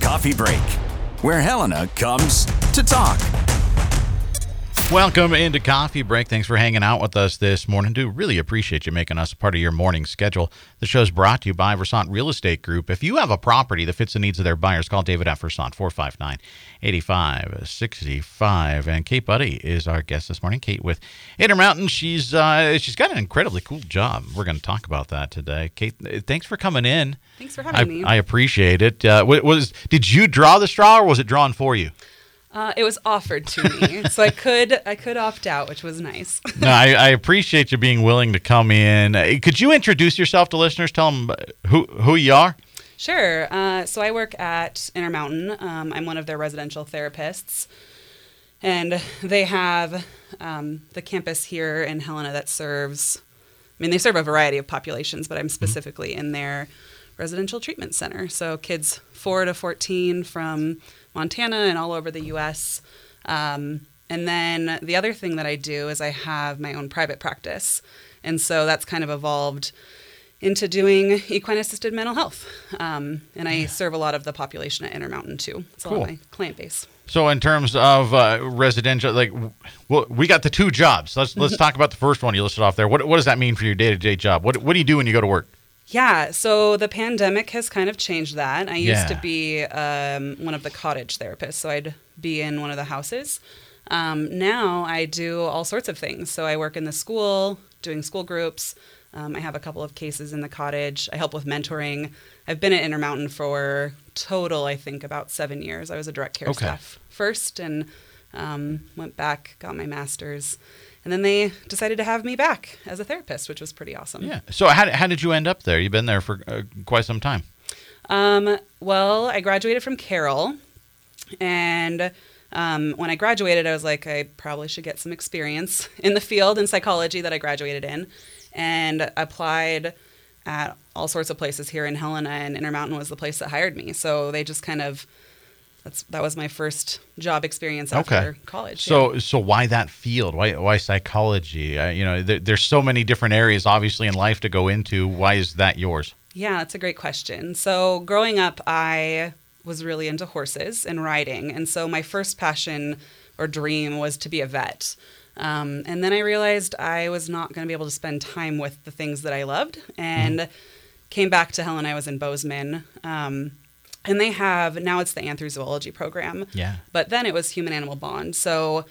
Coffee Break, where Helena comes to talk. Welcome into Coffee Break. Thanks for hanging out with us this morning. Do really appreciate you making us a part of your morning schedule. The show is brought to you by Versant Real Estate Group. If you have a property that fits the needs of their buyers, call David at Versant 459 8565. And Kate Buddy is our guest this morning. Kate with Intermountain. She's uh, she's got an incredibly cool job. We're going to talk about that today. Kate, thanks for coming in. Thanks for having I, me. I appreciate it. Uh, was did you draw the straw or was it drawn for you? Uh, it was offered to me, so I could I could opt out, which was nice. no, I, I, appreciate you being willing to come in. Uh, could you introduce yourself to listeners? Tell them who who you are. Sure. Uh, so I work at Intermountain. Um, I'm one of their residential therapists, and they have um, the campus here in Helena that serves. I mean, they serve a variety of populations, but I'm specifically mm-hmm. in their residential treatment center. So kids four to fourteen from Montana and all over the U.S. Um, and then the other thing that I do is I have my own private practice, and so that's kind of evolved into doing equine assisted mental health. Um, and I yeah. serve a lot of the population at Intermountain too. It's cool. a lot of my client base. So in terms of uh, residential, like, well, we got the two jobs. Let's let's talk about the first one you listed off there. What what does that mean for your day to day job? What what do you do when you go to work? Yeah, so the pandemic has kind of changed that. I used to be um, one of the cottage therapists, so I'd be in one of the houses. Um, now I do all sorts of things. So I work in the school, doing school groups. Um, I have a couple of cases in the cottage. I help with mentoring. I've been at Intermountain for total, I think, about seven years. I was a direct care okay. staff first and um, went back, got my master's and then they decided to have me back as a therapist, which was pretty awesome. Yeah. So how, how did you end up there? You've been there for uh, quite some time. Um, well, I graduated from Carroll, and um, when I graduated, I was like, I probably should get some experience in the field in psychology that I graduated in, and applied at all sorts of places here in Helena, and Intermountain was the place that hired me. So they just kind of that's that was my first job experience after okay. college. So yeah. so why that field? Why why psychology? Uh, you know, there, there's so many different areas obviously in life to go into. Why is that yours? Yeah, that's a great question. So growing up, I was really into horses and riding, and so my first passion or dream was to be a vet. Um, and then I realized I was not going to be able to spend time with the things that I loved, and mm. came back to Helena. I was in Bozeman. Um, and they have now it's the anthrozoology program. Yeah. But then it was human animal bond. So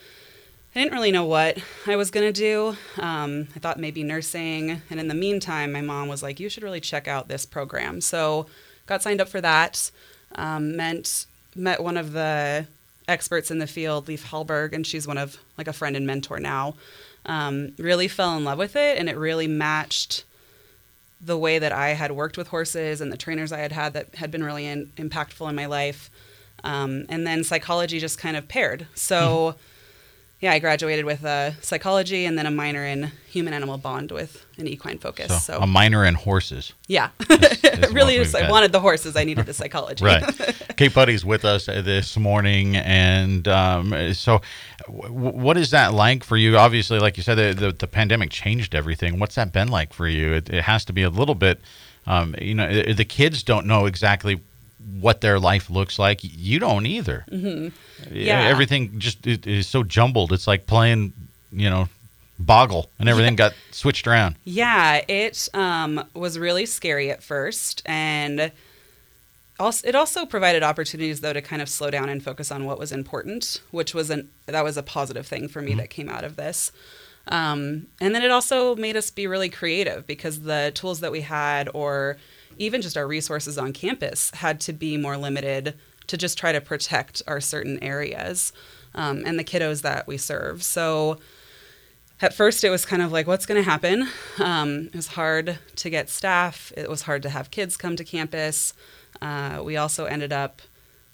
I didn't really know what I was gonna do. Um, I thought maybe nursing, and in the meantime, my mom was like, "You should really check out this program." So got signed up for that. Um, meant met one of the experts in the field, Leif Hallberg, and she's one of like a friend and mentor now. Um, really fell in love with it, and it really matched the way that I had worked with horses and the trainers I had had that had been really in, impactful in my life. Um, and then psychology just kind of paired. So, mm-hmm. Yeah, I graduated with a psychology and then a minor in human animal bond with an equine focus. So, so. a minor in horses. Yeah, really, just, I wanted the horses. I needed the psychology. right. Kate Buddy's with us this morning, and um, so what is that like for you? Obviously, like you said, the, the, the pandemic changed everything. What's that been like for you? It, it has to be a little bit, um, you know, the kids don't know exactly what their life looks like. You don't either. Mm-hmm. Yeah. Everything just is so jumbled. It's like playing, you know, boggle and everything got switched around. Yeah, it um, was really scary at first. And also, it also provided opportunities though to kind of slow down and focus on what was important, which was an that was a positive thing for me mm-hmm. that came out of this. Um, and then it also made us be really creative because the tools that we had, or even just our resources on campus, had to be more limited to just try to protect our certain areas um, and the kiddos that we serve. So at first it was kind of like what's going to happen um, it was hard to get staff it was hard to have kids come to campus uh, we also ended up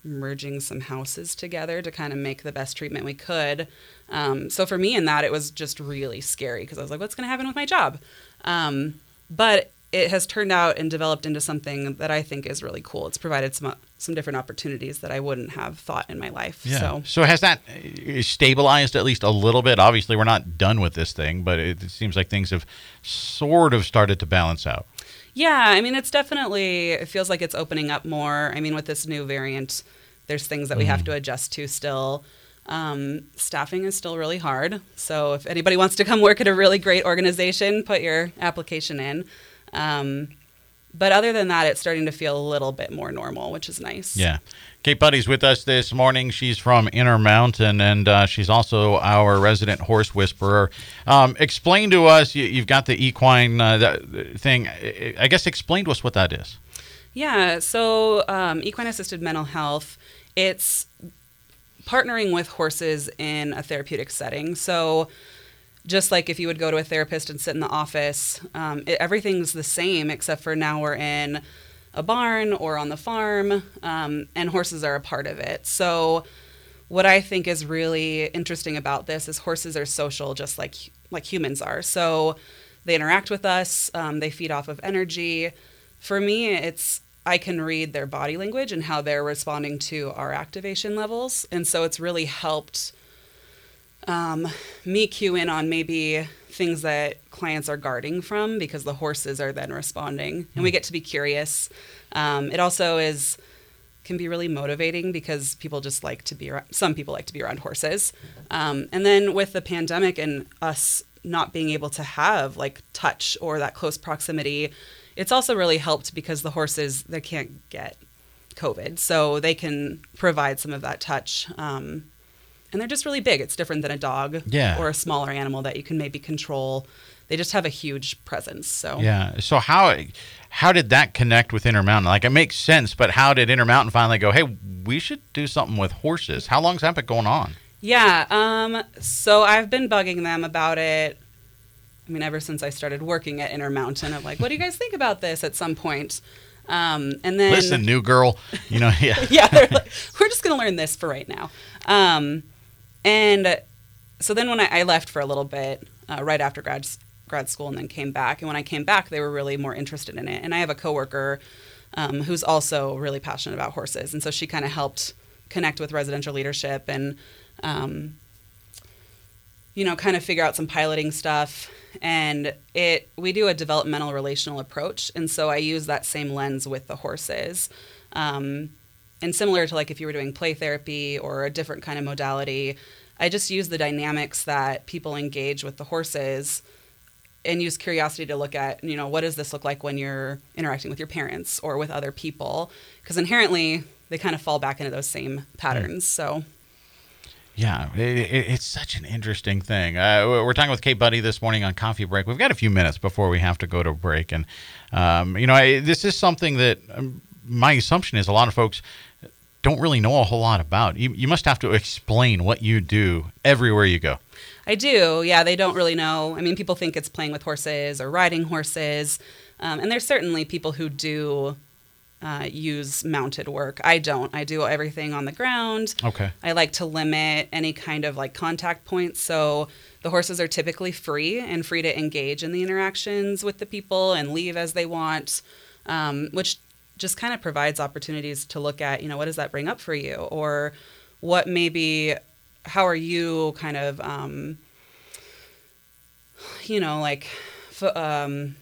merging some houses together to kind of make the best treatment we could. Um, so for me in that, it was just really scary because I was like, what's going to happen with my job? Um, but it has turned out and developed into something that I think is really cool. It's provided some some different opportunities that I wouldn't have thought in my life. Yeah. So, so has that uh, stabilized at least a little bit? Obviously, we're not done with this thing, but it, it seems like things have sort of started to balance out. Yeah, I mean, it's definitely, it feels like it's opening up more. I mean, with this new variant, there's things that we have to adjust to still. Um, staffing is still really hard. So if anybody wants to come work at a really great organization, put your application in. Um, but other than that, it's starting to feel a little bit more normal, which is nice. Yeah. Kate Buddy's with us this morning. She's from Intermountain, and uh, she's also our resident horse whisperer. Um, explain to us, you, you've got the equine uh, thing. I guess explain to us what that is. Yeah, so um, equine assisted mental health, it's partnering with horses in a therapeutic setting. So, just like if you would go to a therapist and sit in the office, um, it, everything's the same except for now we're in a barn or on the farm, um, and horses are a part of it. So, what I think is really interesting about this is horses are social, just like like humans are. So, they interact with us. Um, they feed off of energy. For me, it's I can read their body language and how they're responding to our activation levels, and so it's really helped um, me cue in on maybe things that clients are guarding from because the horses are then responding, and we get to be curious. Um, it also is can be really motivating because people just like to be around, some people like to be around horses. Um, and then with the pandemic and us not being able to have like touch or that close proximity, it's also really helped because the horses they can't get COVID, so they can provide some of that touch. Um, and they're just really big. It's different than a dog Yeah. or a smaller animal that you can maybe control. They just have a huge presence. So Yeah. So how how did that connect with Intermountain? Like it makes sense, but how did Intermountain finally go? Hey, we should do something with horses. How long's that been going on? Yeah. Um, so I've been bugging them about it. I mean, ever since I started working at Intermountain, I'm like, what do you guys think about this at some point? Um, and then Listen, new girl. You know, yeah. yeah, like, we're just going to learn this for right now. Um, and so then when I, I left for a little bit, uh, right after grad grad school, and then came back, and when I came back, they were really more interested in it. And I have a coworker um, who's also really passionate about horses, and so she kind of helped connect with residential leadership and um, you know kind of figure out some piloting stuff. And it we do a developmental relational approach. And so i use that same lens with the horses. Um, and similar to like if you were doing play therapy or a different kind of modality i just use the dynamics that people engage with the horses and use curiosity to look at you know what does this look like when you're interacting with your parents or with other people because inherently they kind of fall back into those same patterns so Yeah, it, it, it's such an interesting thing. Uh, we're talking with Kate Buddy this morning on Coffee Break. We've got a few minutes before we have to go to break, and um, you know, I, this is something that um, my assumption is a lot of folks don't really know a whole lot about. You, you must have to explain what you do everywhere you go. I do. Yeah, they don't really know. I mean, people think it's playing with horses or riding horses. Um, and there's certainly people who do uh, use mounted work. I don't. I do everything on the ground. Okay. I like to limit any kind of like contact points. So the horses are typically free and free to engage in the interactions with the people and leave as they want, um, which just kind of provides opportunities to look at, you know, what does that bring up for you? Or what maybe, how are you kind of, um, you know, like, um,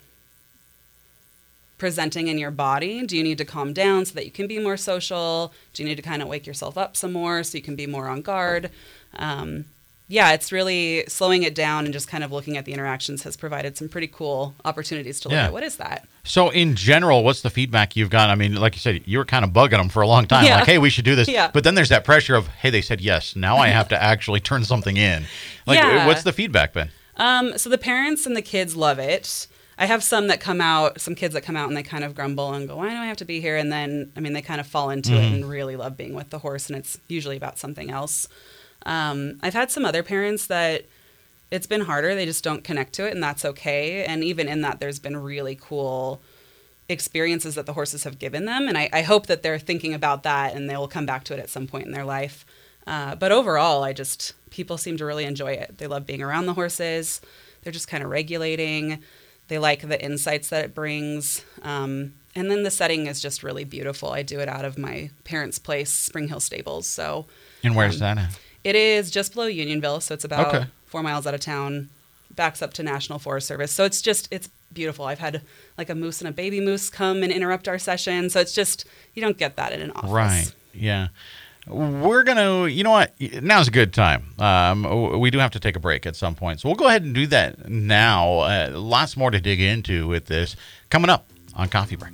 presenting in your body? Do you need to calm down so that you can be more social? Do you need to kind of wake yourself up some more so you can be more on guard? Um, yeah, it's really slowing it down and just kind of looking at the interactions has provided some pretty cool opportunities to look Yeah. at what is that? So, in general, what's the feedback you've got? I mean, like you said, you were kind of bugging them for a long time, Yeah. like, "Hey, we should do this." Yeah. But then there's that pressure of, "Hey, they said yes. Now I have to actually turn something in." Like, Yeah. what's the feedback been? Um, so the parents and the kids love it. I have some that come out, some kids that come out and they kind of grumble and go, "Why do I have to be here?" And then, I mean, they kind of fall into it and really love being with the horse, and it's usually about something else. Um, I've had some other parents that it's been harder; they just don't connect to it, and that's okay. And even in that, there's been really cool experiences that the horses have given them, and I, I hope that they're thinking about that and they will come back to it at some point in their life. Uh, but overall, I just people seem to really enjoy it. They love being around the horses. They're just kind of regulating. They like the insights that it brings. Um, and then the setting is just really beautiful. I do it out of my parents' place, Spring Hill Stables. So And where's that at? It is just below Unionville, so it's about Okay. four miles out of town. Backs up to National Forest Service, so it's just it's beautiful. I've had like a moose and a baby moose come and interrupt our session. So it's just, you don't get that in an office. Right. Yeah. We're going to, you know what? Now's a good time. Um, we do have to take a break at some point. So we'll go ahead and do that now. Uh, lots more to dig into with this coming up on Coffee Break.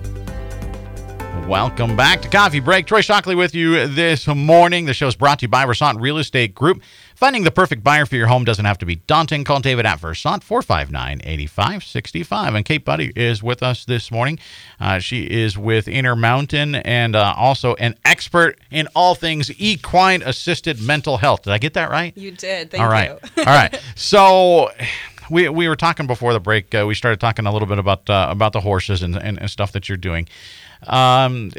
Welcome back to Coffee Break. Troy Shockley with you this morning. The show is brought to you by Versant Real Estate Group. Finding the perfect buyer for your home doesn't have to be daunting. Call David at Versant 459 8565. And Kate Buddy is with us this morning. Uh, she is with Intermountain and uh, also an expert in all things equine assisted mental health. Did I get that right? You did. Thank all right. you. all right. So we, we were talking before the break. Uh, we started talking a little bit about uh, about the horses and, and, and stuff that you're doing. Um,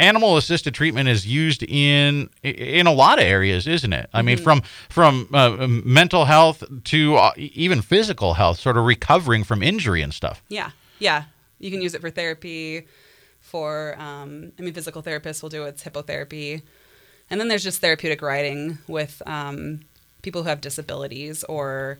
animal assisted treatment is used in in a lot of areas, isn't it? I mean, from from uh, mental health to uh, even physical health, sort of recovering from injury and stuff. Yeah, yeah. You can use it for therapy. For um, I mean, physical therapists will do. It's hippotherapy, and then there's just therapeutic riding with um, people who have disabilities, or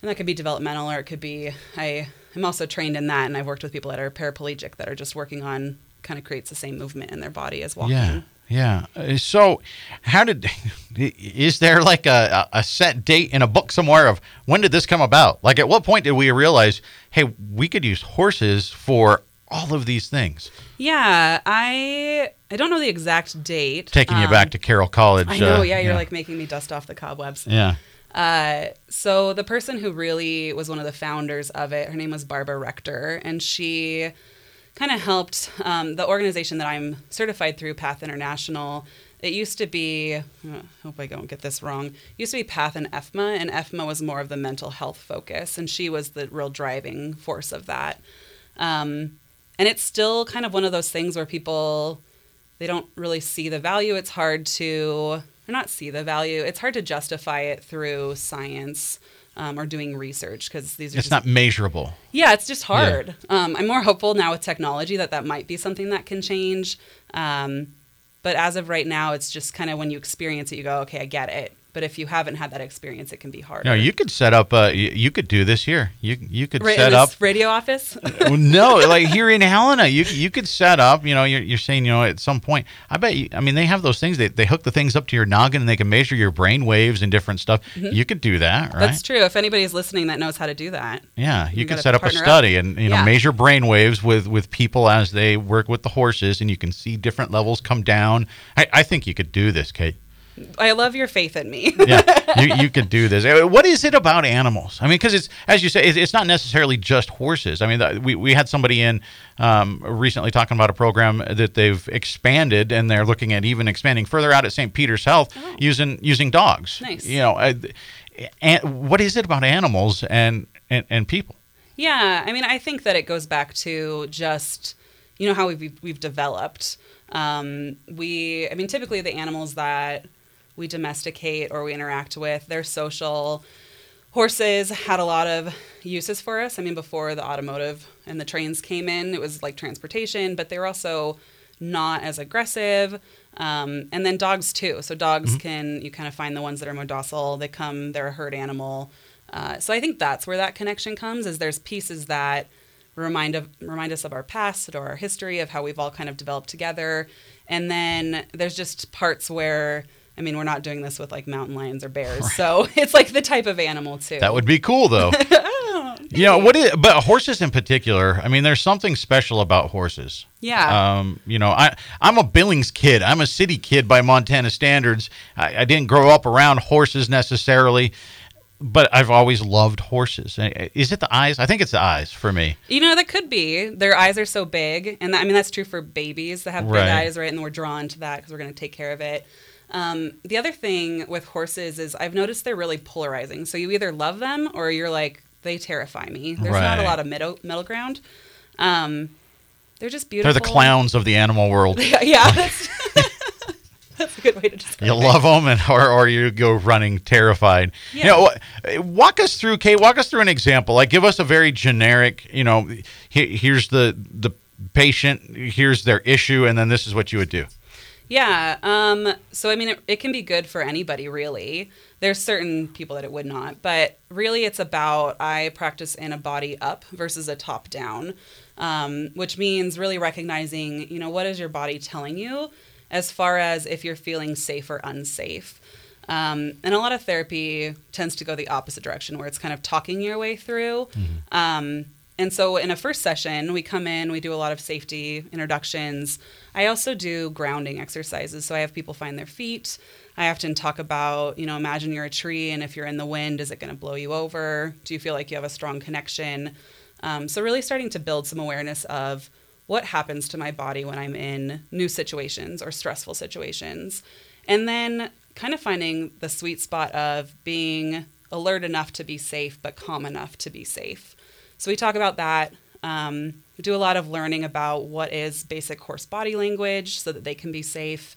and that could be developmental, or it could be. I am also trained in that, and I've worked with people that are paraplegic that are just working on kind of creates the same movement in their body as walking. Yeah. Yeah. Uh, So, how did is there like a, a set date in a book somewhere of when did this come about? Like, at what point did we realize, hey, we could use horses for all of these things? Yeah, I I don't know the exact date. Taking you Um, back to Carroll College. I know. uh, yeah, you're like making me dust off the cobwebs. yeah. Uh, so the person who really was one of the founders of it, her name was Barbara Rector, and she kind of helped um, the organization that I'm certified through, Path International. It used to be, I hope I don't get this wrong. Used to be Path and EFMHA, and EFMHA was more of the mental health focus, and she was the real driving force of that. Um, and it's still kind of one of those things where people they don't really see the value. It's hard to or not see the value. It's hard to justify it through science um, or doing research because these are It's just, not measurable. yeah, it's just hard. Um, I'm more hopeful now with technology that that might be something that can change. Um, but as of right now, it's just kind of when you experience it, you go, okay, I get it. But if you haven't had that experience, it can be hard. No, you could set up. Uh, you, you could do this here. You you could right set up. radio office. no, like here in Helena, you you could set up. You know, you're, you're saying you know at some point. I bet. You, I mean, they have those things. They they hook the things up to your noggin and they can measure your brain waves and different stuff. You could do that, right? Mm-hmm. That's true. If anybody's listening that knows how to do that, Yeah, you You could set up a partner up. study and you know Yeah. measure brain waves with with people as they work with the horses, and you can see different levels come down. I, I think you could do this, Kate. I love your faith in me. yeah, you, you could do this. Uh, What is it about animals? I mean, because it's as you say, it's, not necessarily just horses. I mean, the- we we had somebody in um, recently talking about a program that they've expanded, and they're looking at even expanding further out at St. Peter's Health using using dogs. Oh. Nice. You know, uh, and what is it about animals and and, and people? Yeah, I mean, I think that it goes back to just you know how we've we've developed. Um, we, I mean, typically the animals that we domesticate or we interact with, they're social. Horses had a lot of uses for us. I mean, before the automotive and the trains came in, it was like transportation, but they were also not as aggressive. Um, and then dogs too. So dogs can you kind of find the ones that are more docile. They come, they're a herd animal. Uh, so I think that's where that connection comes. Is there's pieces that remind of remind us of our past or our history of how we've all kind of developed together, and then there's just parts where. I mean, we're not doing this with like mountain lions or bears, so it's like the type of animal too. That would be cool, though. You know what? Is, but horses in particular. I mean, there's something special about horses. Yeah. Um, you know, I I'm a Billings kid. I'm a city kid by Montana standards. I, I didn't grow up around horses necessarily, but I've always loved horses. Is it the eyes? I think it's the eyes for me. You know, that could be. Their eyes are so big. And that, I mean, that's true for babies that have big Right. eyes, right? And we're drawn to that because we're going to take care of it. Um, the other thing with horses is I've noticed they're really polarizing. So you either love them or you're like, they terrify me. There's not a lot of middle, middle ground. Um, they're just beautiful. They're the clowns of the animal world. Yeah, yeah that's, that's a good way to describe You it. love them, and or, or you go running terrified. You Yeah. know, walk us through, Kate. Walk us through an example. Like, give us a very generic. You know, he, here's the the patient. Here's their issue, and then this is what you would do. Yeah. Um, so, I mean, it, it can be good for anybody, really. There's certain people that it would not, but really it's about I practice in a body up versus a top down, um, which means really recognizing, you know, what is your body telling you as far as if you're feeling safe or unsafe. Um, and a lot of therapy tends to go the opposite direction, where it's kind of talking your way through. Um, and so, in a first session, we come in, we do a lot of safety introductions. I also do grounding exercises. So, I have people find their feet. I often talk about, you know, imagine you're a tree, and if you're in the wind, is it going to blow you over? Do you feel like you have a strong connection? Um, so, really starting to build some awareness of what happens to my body when I'm in new situations or stressful situations. And then kind of finding the sweet spot of being alert enough to be safe, but calm enough to be safe. So we talk about that. Um, we do a lot of learning about what is basic horse body language so that they can be safe.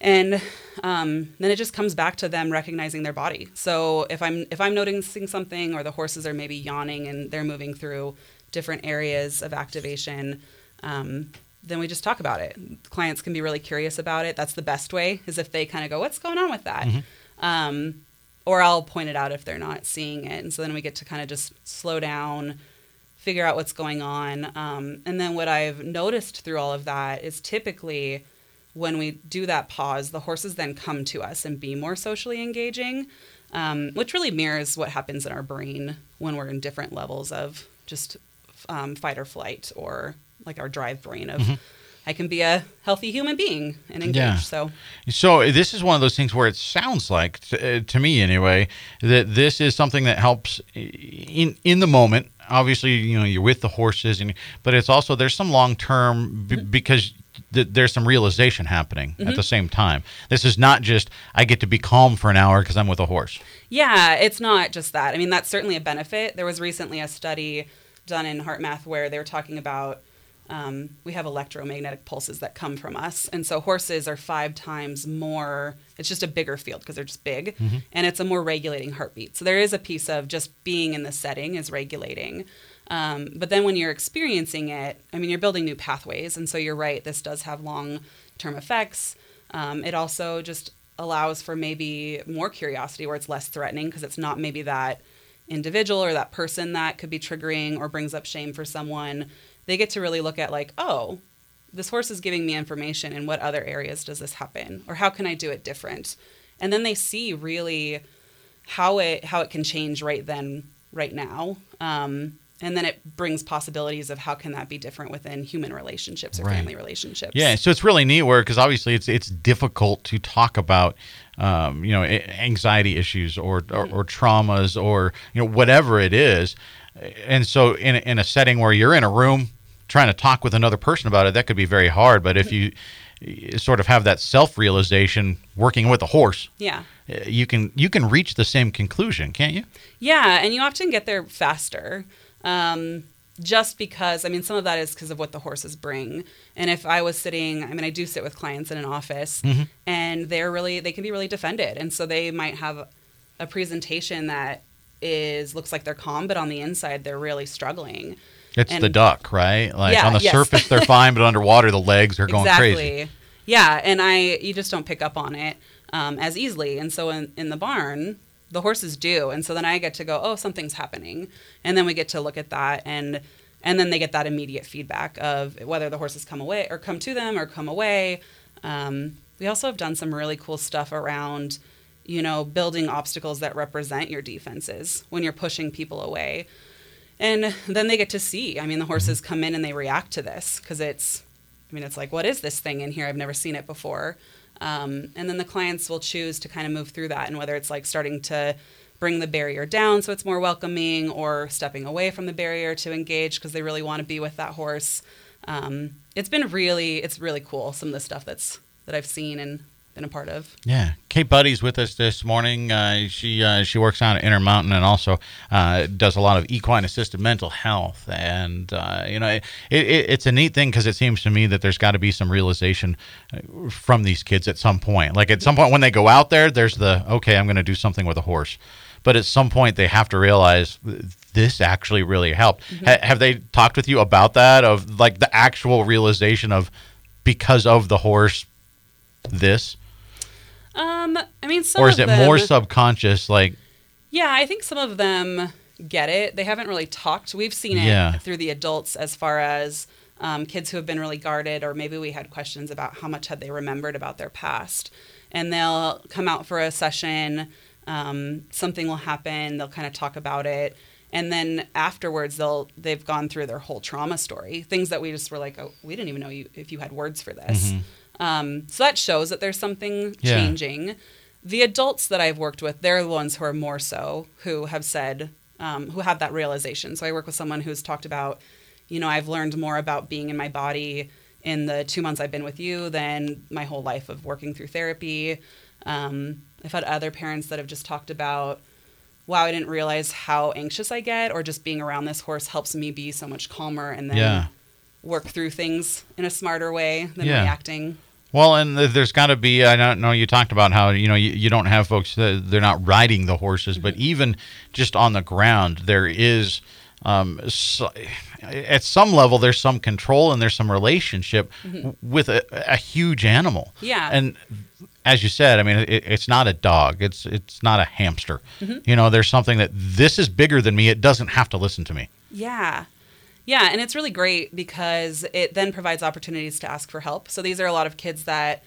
And um, then it just comes back to them recognizing their body. So if I'm if I'm noticing something, or the horses are maybe yawning and they're moving through different areas of activation, um, then we just talk about it. Clients can be really curious about it. That's the best way is if they kind of go, "What's going on with that?" Um, or I'll point it out if they're not seeing it, and so then we get to kind of just slow down, figure out what's going on. Um, and then what I've noticed through all of that is typically when we do that pause, the horses then come to us and be more socially engaging, um, which really mirrors what happens in our brain when we're in different levels of just um, fight or flight or like our drive brain of I can be a healthy human being and engage. Yeah. So So this is one of those things where it sounds like, to, uh, to me anyway, that this is something that helps in in the moment. Obviously, you know, you're with the horses, and but it's also there's some long term b- because th- there's some realization happening at the same time. This is not just I get to be calm for an hour because I'm with a horse. Yeah, it's not just that. I mean, that's certainly a benefit. There was recently a study done in HeartMath where they were talking about um, we have electromagnetic pulses that come from us. And so horses are five times more, it's just a bigger field because they're just big and it's a more regulating heartbeat. So there is a piece of just being in the setting is regulating. Um, but then when you're experiencing it, I mean, you're building new pathways. And so you're right, this does have long term effects. Um, it also just allows for maybe more curiosity where it's less threatening because it's not maybe that individual or that person that could be triggering or brings up shame for someone. They get to really look at, like, oh, this horse is giving me information. In what other areas does this happen? Or how can I do it different? And then they see really how it how it can change right then, right now. Um, and then it brings possibilities of how can that be different within human relationships or Right. family relationships. Yeah, so it's really neat where because obviously it's it's difficult to talk about um, you know anxiety issues or, or or traumas or you know whatever it is, and so in in a setting where you're in a room trying to talk with another person about it, that could be very hard. But if you you sort of have that self realization working with a horse, Yeah. uh, you can you can reach the same conclusion, can't you? Yeah, and you often get there faster. Um, just because, I mean, some of that is because of what the horses bring. And if I was sitting, I mean, I do sit with clients in an office, and they're really, they can be really defended. And so they might have a presentation that is looks like they're calm, but on the inside they're really struggling. It's And- the duck, right? Like Yeah, on the yes. surface they're fine, but underwater the legs are going exactly. crazy. Yeah, and I you just don't pick up on it um, as easily. And so in, in the barn, the horses do, and so then I get to go, oh, something's happening, and then we get to look at that, and and then they get that immediate feedback of whether the horses come away or come to them or come away. Um, we also have done some really cool stuff around, you know, building obstacles that represent your defenses when you're pushing people away. And then they get to see. I mean, the horses come in and they react to this because it's, I mean, it's like, what is this thing in here? I've never seen it before. Um, and then the clients will choose to kind of move through that, and whether it's like starting to bring the barrier down so it's more welcoming, or stepping away from the barrier to engage because they really want to be with that horse. Um, it's been really, it's really cool. Some of the stuff that's that I've seen and been a part of. Yeah, Kate Buddy's with us this morning. Uh, she uh, she works out at Intermountain and also uh, does a lot of equine assisted mental health. And uh, you know, it, it, it's a neat thing because it seems to me that there's got to be some realization uh, from these kids at some point. Like at some point when they go out there, there's the okay, I'm going to do something with a horse. But at some point, they have to realize this actually really helped. Mm-hmm. Ha- have they talked with you about that? Of like the actual realization of because of the horse, this, Um, I mean, some or is it more subconscious? Like, Yeah, I think some of them get it. They haven't really talked. We've seen it Yeah. through the adults as far as um, kids who have been really guarded, or maybe we had questions about how much had they remembered about their past. And they'll come out for a session, um, something will happen, they'll kind of talk about it. And then afterwards, they'll they've gone through their whole trauma story, things that we just were like, oh, we didn't even know you if you had words for this. Um, so that shows that there's something Yeah. changing. The adults that I've worked with, they're the ones who are more so, who have said, um, who have that realization. So I work with someone who's talked about, you know, I've learned more about being in my body in the two months I've been with you than my whole life of working through therapy. Um, I've had other parents that have just talked about, wow, I didn't realize how anxious I get, or just being around this horse helps me be so much calmer and then Yeah. work through things in a smarter way than Yeah. reacting. Well, and there's got to be. I don't know. You talked about how you know you, you don't have folks that they're not riding the horses, but mm-hmm. even just on the ground, there is. Um, so, at some level, there's some control and there's some relationship mm-hmm. w- with a, a huge animal. Yeah. and as you said, I mean, it, it's not a dog. It's it's not a hamster. Mm-hmm. You know, there's something that this is bigger than me. It doesn't have to listen to me. Yeah. Yeah, and it's really great because it then provides opportunities to ask for help. So these are a lot of kids that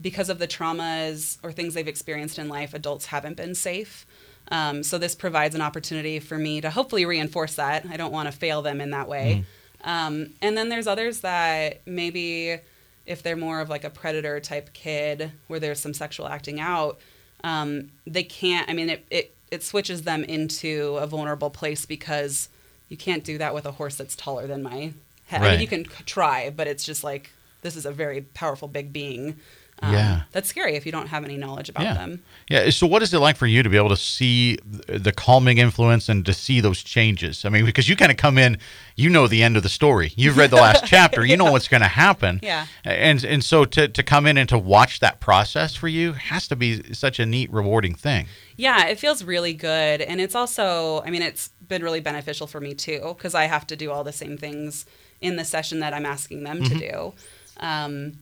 because of the traumas or things they've experienced in life, adults haven't been safe. Um, so this provides an opportunity for me to hopefully reinforce that. I don't want to fail them in that way. Um, and then there's others that maybe if they're more of like a predator type kid where there's some sexual acting out, um, they can't. I mean, it, it it switches them into a vulnerable place because you can't do that with a horse that's taller than my head. I mean, you can try, but it's just like this is a very powerful big being. Um, Yeah. that's scary if you don't have any knowledge about yeah. them. Yeah. So, what is it like for you to be able to see the calming influence and to see those changes? I mean, because you kind of come in, you know the end of the story. You've read the last chapter. You know what's going to happen. Yeah. And and so to to come in and to watch that process for you has to be such a neat, rewarding thing. Yeah, it feels really good. And it's also, I mean, it's been really beneficial for me too, because I have to do all the same things in the session that I'm asking them to do. Um,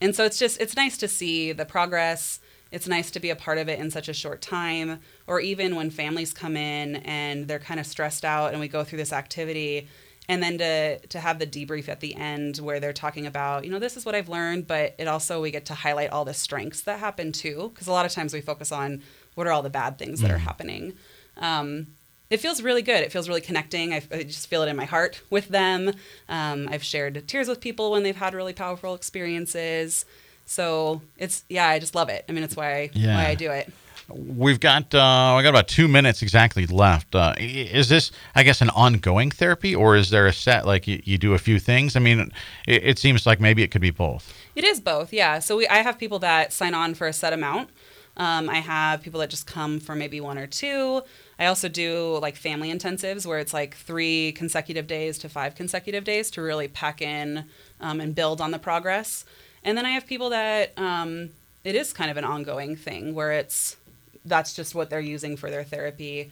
and so it's just, it's nice to see the progress. It's nice to be a part of it in such a short time. Or even when families come in and they're kind of stressed out and we go through this activity. And then to, to have the debrief at the end where they're talking about, you know, this is what I've learned, but it also, we get to highlight all the strengths that happen too. Because a lot of times we focus on what are all the bad things that are happening. Um, it feels really good. It feels really connecting. I, I just feel it in my heart with them. Um, I've shared tears with people when they've had really powerful experiences. So it's yeah, I just love it. I mean, it's why I, Yeah. why I do it. We've got uh, we got about two minutes exactly left. Uh, is this, I guess, an ongoing therapy, or is there a set like you, you do a few things? I mean, it, it seems like maybe it could be both. It is both, yeah. So we, I have people that sign on for a set amount. Um, I have people that just come for maybe one or two. I also do like family intensives where it's like three consecutive days to five consecutive days to really pack in um, and build on the progress. And then I have people that um, it is kind of an ongoing thing where it's that's just what they're using for their therapy.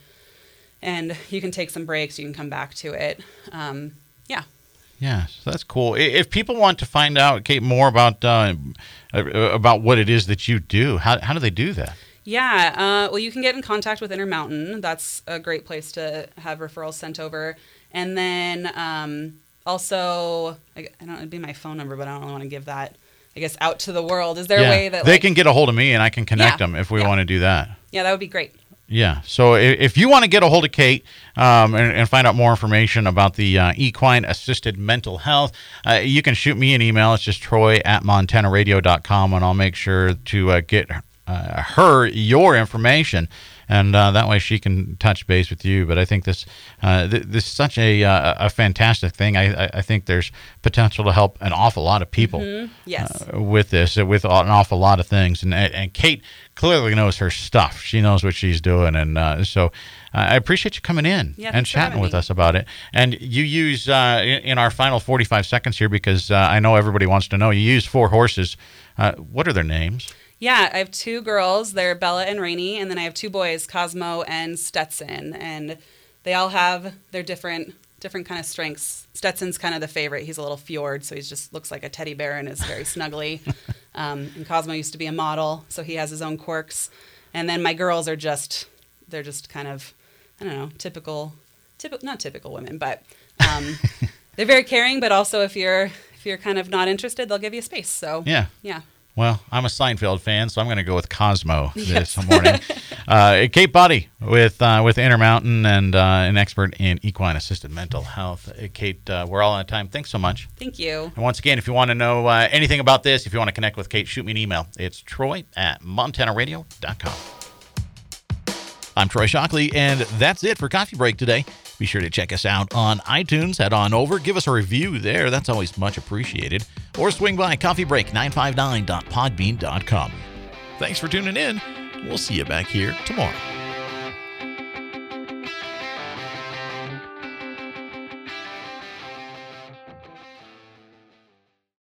And you can take some breaks, you can come back to it. Um, yeah. Yeah, so that's cool. If people want to find out, Kate, more about uh, uh, about what it is that you do, how, how do they do that? Yeah, uh, well, you can get in contact with Intermountain. That's a great place to have referrals sent over. And then um, also, I, I don't, it'd be my phone number, but I don't really want to give that, I guess, out to the world. Is there yeah. a way that they like, can get a hold of me and I can connect Yeah, them if we yeah. want to do that? Yeah, that would be great. Yeah. So if you want to get a hold of Kate um, and, and find out more information about the uh, equine assisted mental health, uh, you can shoot me an email. It's just troy at montanaradio.com, and I'll make sure to uh, get uh, her your information. And uh, that way she can touch base with you. But I think this uh, th- this is such a, uh, a fantastic thing. I, I, I think there's potential to help an awful lot of people Yes. uh, with this, with an awful lot of things. And and Kate clearly knows her stuff. She knows what she's doing, and uh, so I appreciate you coming in Yeah, and chatting with us about it. And you use uh, in, in our final 45 seconds here because uh, I know everybody wants to know. You use four horses. Uh, what are their names? Yeah, I have two girls. They're Bella and Rainy, and then I have two boys, Cosmo and Stetson, and they all have their different different kind of strengths. Stetson's kind of the favorite. He's a little fjord, so he just looks like a teddy bear and is very snuggly. Um, and Cosmo used to be a model, so he has his own quirks. And then my girls are just they're just kind of I don't know typical typical not typical women, but um, they're very caring. But also if you're if you're kind of not interested, they'll give you space. So Yeah. yeah. Well, I'm a Seinfeld fan, so I'm going to go with Cosmo this morning. Uh, Kate Body with uh, with Intermountain and uh, an expert in equine assisted mental health. Uh, Kate, uh, we're all out of time. Thanks so much. Thank you. And once again, if you want to know uh, anything about this, if you want to connect with Kate, shoot me an email. It's troy at montanaradio.com. I'm Troy Shockley, and that's it for Coffee Break today. Be sure to check us out on iTunes. Head on over, give us a review there. That's always much appreciated. Or swing by coffeebreak959.podbean.com. Thanks for tuning in. We'll see you back here tomorrow.